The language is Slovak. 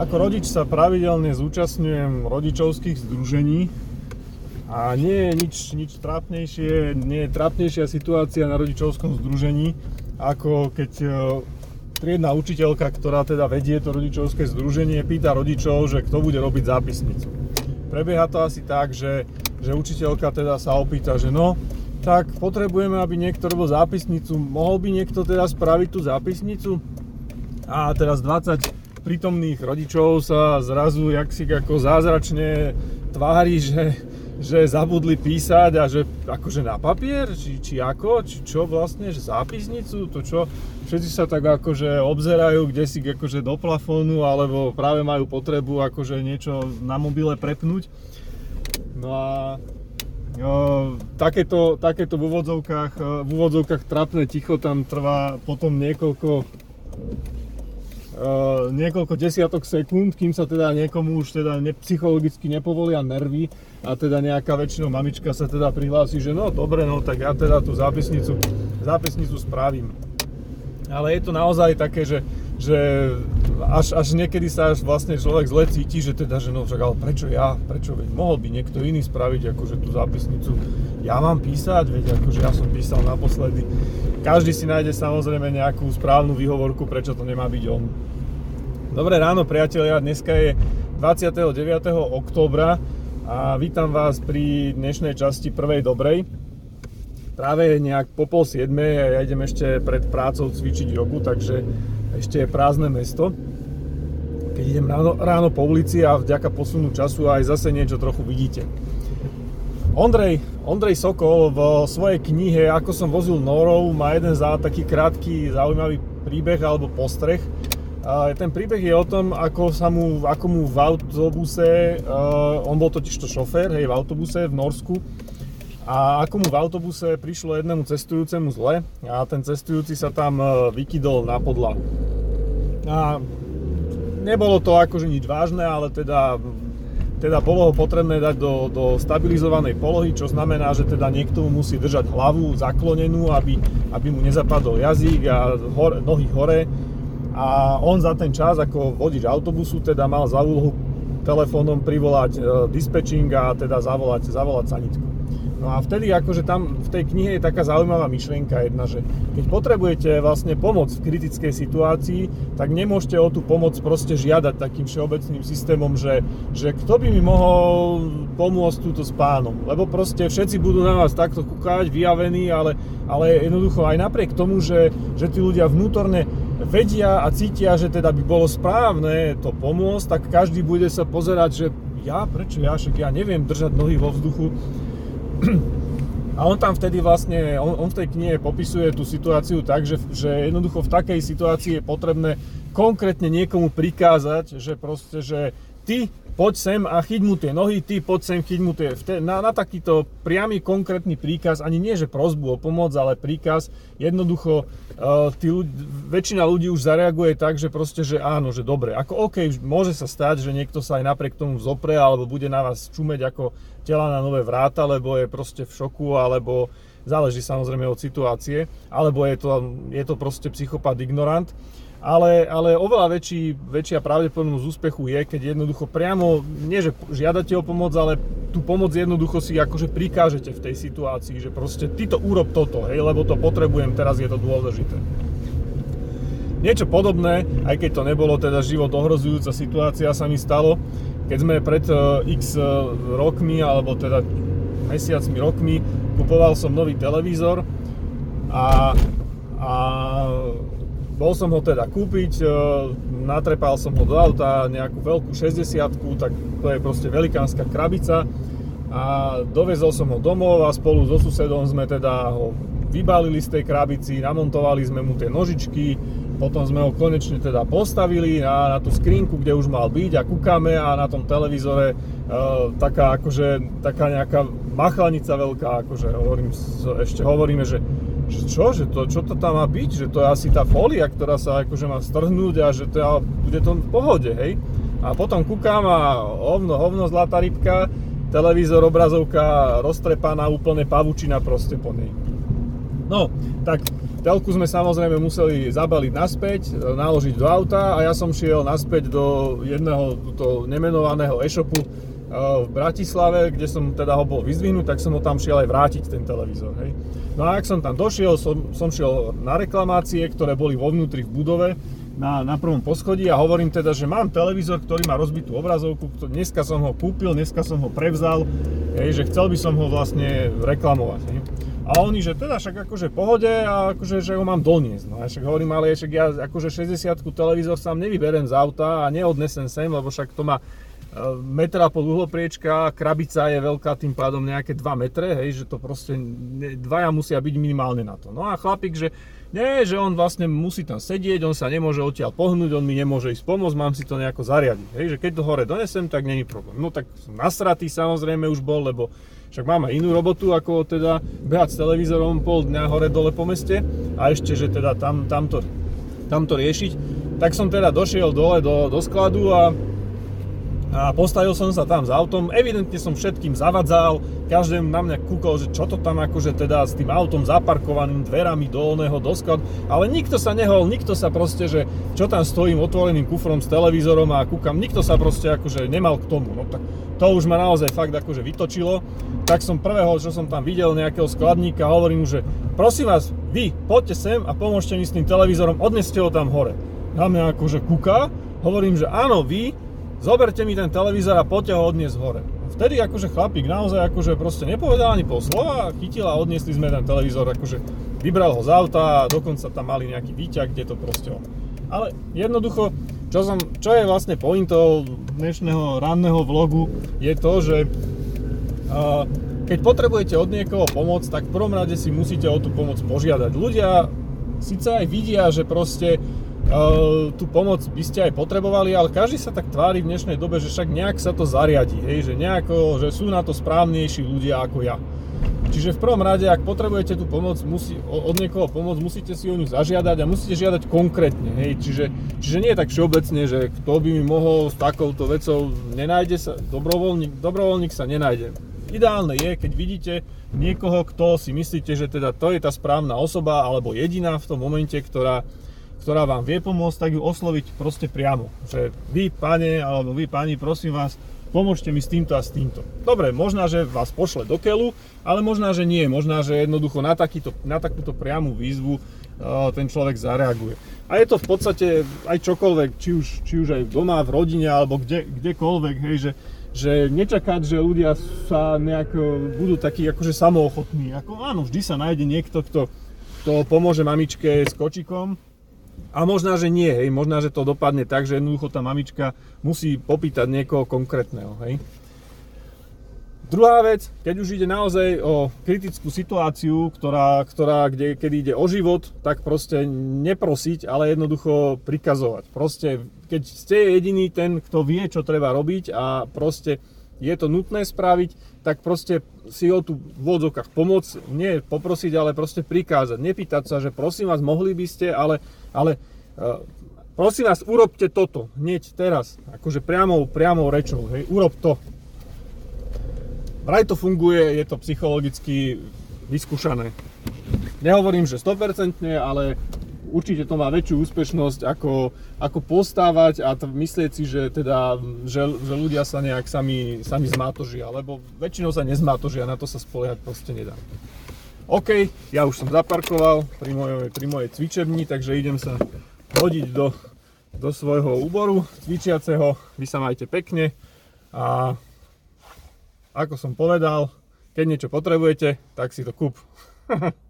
Ako rodič sa pravidelne zúčastňujem rodičovských združení a nie je nič, nič trápnejšie, nie je trápnejšia situácia na rodičovskom združení, ako keď e, triedna učiteľka, ktorá teda vedie to rodičovské združenie, pýta rodičov, že kto bude robiť zápisnicu. Prebieha to asi tak, že, že učiteľka teda sa opýta, že no, tak potrebujeme, aby niekto robil zápisnicu. Mohol by niekto teda spraviť tú zápisnicu? A teraz 20 prítomných rodičov sa zrazu jak si ako zázračne tvári, že, že zabudli písať a že akože na papier, či, či ako, či čo vlastne, že zápisnicu, to čo, všetci sa tak akože obzerajú kde si akože do plafónu, alebo práve majú potrebu akože niečo na mobile prepnúť. No a o, takéto, takéto v úvodzovkách, v úvodzovkách trapné ticho tam trvá potom niekoľko Uh, niekoľko desiatok sekúnd, kým sa teda niekomu už teda ne, psychologicky nepovolia nervy a teda nejaká väčšinou mamička sa teda prihlási, že no dobre, no tak ja teda tú zápisnicu, zápisnicu spravím. Ale je to naozaj také, že, že až, až niekedy sa až vlastne človek zle cíti, že teda, že no však ale prečo ja, prečo veď mohol by niekto iný spraviť akože tú zápisnicu, ja mám písať, veď akože ja som písal naposledy. Každý si nájde samozrejme nejakú správnu výhovorku, prečo to nemá byť on. Dobré ráno priatelia, dneska je 29. októbra a vítam vás pri dnešnej časti prvej dobrej. Práve je nejak po pol siedmej a ja idem ešte pred prácou cvičiť jogu, takže ešte je prázdne mesto. Keď idem ráno, ráno po ulici a vďaka posunu času aj zase niečo trochu vidíte. Ondrej, Ondrej Sokol v svojej knihe Ako som vozil norov má jeden za taký krátky zaujímavý príbeh alebo postreh, ten príbeh je o tom, ako, sa mu, ako mu v autobuse, uh, on bol totiž to šofér, hej, v autobuse v Norsku, a ako mu v autobuse prišlo jednému cestujúcemu zle a ten cestujúci sa tam uh, vykydol na podlahu. A nebolo to akože nič vážne, ale teda, teda bolo ho potrebné dať do, do stabilizovanej polohy, čo znamená, že teda niekto mu musí držať hlavu zaklonenú, aby, aby mu nezapadol jazyk a hor, nohy hore a on za ten čas ako vodič autobusu teda mal za úlohu telefónom privolať e, dispečing a teda zavolať, zavolať sanitku. No a vtedy akože tam v tej knihe je taká zaujímavá myšlienka jedna, že keď potrebujete vlastne pomoc v kritickej situácii, tak nemôžete o tú pomoc proste žiadať takým všeobecným systémom, že, že kto by mi mohol pomôcť túto s pánom. Lebo proste všetci budú na vás takto kúkať, vyjavení, ale, ale jednoducho aj napriek tomu, že, že tí ľudia vnútorne vedia a cítia, že teda by bolo správne to pomôcť, tak každý bude sa pozerať, že ja, prečo ja, však ja neviem držať nohy vo vzduchu. A on tam vtedy vlastne, on, on v tej knihe popisuje tú situáciu tak, že, že jednoducho v takej situácii je potrebné konkrétne niekomu prikázať, že proste, že ty poď sem a chyť mu tie nohy, ty poď sem, chyť mu tie... Na, na takýto priamy konkrétny príkaz, ani nie že prozbu o pomoc, ale príkaz, jednoducho uh, tí ľudí, väčšina ľudí už zareaguje tak, že proste, že áno, že dobre. Ako OK, môže sa stať, že niekto sa aj napriek tomu zopre, alebo bude na vás čumeť ako tela na nové vráta, lebo je proste v šoku, alebo záleží samozrejme od situácie, alebo je to, je to proste psychopat ignorant ale, ale oveľa väčší, väčšia pravdepodobnosť úspechu je, keď jednoducho priamo, nie že žiadate o pomoc, ale tú pomoc jednoducho si akože prikážete v tej situácii, že proste ty to urob toto, hej, lebo to potrebujem, teraz je to dôležité. Niečo podobné, aj keď to nebolo teda život ohrozujúca situácia, sa mi stalo, keď sme pred uh, x uh, rokmi, alebo teda mesiacmi, rokmi, kupoval som nový televízor a, a bol som ho teda kúpiť, e, natrepal som ho do auta, nejakú veľkú 60 tak to je proste velikánska krabica. A dovezol som ho domov a spolu so susedom sme teda ho vybalili z tej krabici, namontovali sme mu tie nožičky, potom sme ho konečne teda postavili na, na tú skrinku, kde už mal byť a kúkame a na tom televízore e, taká akože, taká nejaká machlanica veľká, akože hovorím, ešte hovoríme, že že čo, že to, čo to tam má byť, že to je asi tá fólia, ktorá sa akože má strhnúť a že to je, bude to v pohode, hej. A potom kúkam a hovno, hovno zlatá rybka, televízor, obrazovka roztrepaná, úplne pavučina proste po nej. No, tak Telku sme samozrejme museli zabaliť naspäť, naložiť do auta a ja som šiel naspäť do jedného tuto nemenovaného e-shopu v Bratislave, kde som teda ho bol vyzdvihnúť, tak som ho tam šiel aj vrátiť, ten televízor. Hej. No a ak som tam došiel, som, som šiel na reklamácie, ktoré boli vo vnútri v budove, na, na prvom poschodí a hovorím teda, že mám televízor, ktorý má rozbitú obrazovku, dneska som ho kúpil, dneska som ho prevzal, hej, že chcel by som ho vlastne reklamovať. Hej. A oni, že teda však akože pohode a akože, že ho mám doniesť. No a však hovorím, ale však ja akože 60 televízor sám nevyberem z auta a neodnesem sem, lebo však to má metra pol uhlopriečka, krabica je veľká tým pádom nejaké 2 metre, hej, že to proste dvaja musia byť minimálne na to. No a chlapík, že nie, že on vlastne musí tam sedieť, on sa nemôže odtiaľ pohnúť, on mi nemôže ísť pomôcť, mám si to nejako zariadiť. Hej, že keď to hore donesem, tak není problém. No tak som nasratý samozrejme už bol, lebo však máme inú robotu, ako teda behať s televízorom pol dňa hore dole po meste a ešte, že teda tam, tamto, tamto riešiť. Tak som teda došiel dole do, do skladu a a postavil som sa tam s autom, evidentne som všetkým zavadzal, každému na mňa kúkol, že čo to tam akože teda s tým autom zaparkovaným dverami do oného do skladu, ale nikto sa nehol, nikto sa proste, že čo tam stojím otvoreným kufrom s televízorom a kúkam, nikto sa proste akože nemal k tomu, no tak to už ma naozaj fakt akože vytočilo, tak som prvého, čo som tam videl nejakého skladníka, hovorím že prosím vás, vy poďte sem a pomôžte mi s tým televízorom, odneste ho tam hore. Na mňa akože kúka, hovorím, že áno, vy, zoberte mi ten televízor a poďte ho odniesť hore. Vtedy akože chlapík naozaj akože proste nepovedal ani pol slova, chytil a odniesli sme ten televízor, akože vybral ho z auta a dokonca tam mali nejaký výťah, kde to proste on. Ale jednoducho, čo, som, čo je vlastne pointou dnešného ranného vlogu, je to, že uh, keď potrebujete od niekoho pomoc, tak v prvom rade si musíte o tú pomoc požiadať. Ľudia síce aj vidia, že proste tú pomoc by ste aj potrebovali, ale každý sa tak tvári v dnešnej dobe, že však nejak sa to zariadi, hej, že nejako, že sú na to správnejší ľudia ako ja. Čiže v prvom rade, ak potrebujete tú pomoc, musí, od niekoho pomoc, musíte si o ňu zažiadať a musíte žiadať konkrétne, hej, čiže, čiže nie je tak všeobecne, že kto by mi mohol s takouto vecou, nenájde sa, dobrovoľník, dobrovoľník sa nenájde. Ideálne je, keď vidíte niekoho, kto si myslíte, že teda to je tá správna osoba alebo jediná v tom momente, ktorá, ktorá vám vie pomôcť, tak ju osloviť proste priamo. Že vy, pane, alebo vy, pani, prosím vás, pomôžte mi s týmto a s týmto. Dobre, možná, že vás pošle do keľu, ale možná, že nie. Možná, že jednoducho na, takýto, na takúto priamu výzvu uh, ten človek zareaguje. A je to v podstate aj čokoľvek, či už, či už aj doma, v rodine, alebo kde, kdekoľvek, hej, že, že nečakať, že ľudia sa nejak budú takí akože samoochotní. Ako, áno, vždy sa nájde niekto, kto, kto pomôže mamičke s kočikom, a možná, že nie, hej, možná, že to dopadne tak, že jednoducho tá mamička musí popýtať niekoho konkrétneho, hej. Druhá vec, keď už ide naozaj o kritickú situáciu, ktorá, ktorá, kde, keď ide o život, tak proste neprosiť, ale jednoducho prikazovať. Proste, keď ste jediný ten, kto vie, čo treba robiť a proste je to nutné spraviť, tak proste si o tú v vodzokách pomoc, nie poprosiť, ale proste prikázať. Nepýtať sa, že prosím vás, mohli by ste, ale, ale uh, prosím vás, urobte toto, hneď teraz, akože priamou, priamou rečou, hej, urob to. Vraj to funguje, je to psychologicky vyskúšané. Nehovorím, že 100%, ale určite to má väčšiu úspešnosť ako, ako postávať a t- myslieť si, že, teda, že, že ľudia sa nejak sami, sami zmátožia, lebo väčšinou sa nezmátožia, na to sa spoliehať proste nedá. OK, ja už som zaparkoval pri mojej, pri mojej cvičebni, takže idem sa hodiť do, do svojho úboru cvičiaceho. Vy sa majte pekne a ako som povedal, keď niečo potrebujete, tak si to kúp.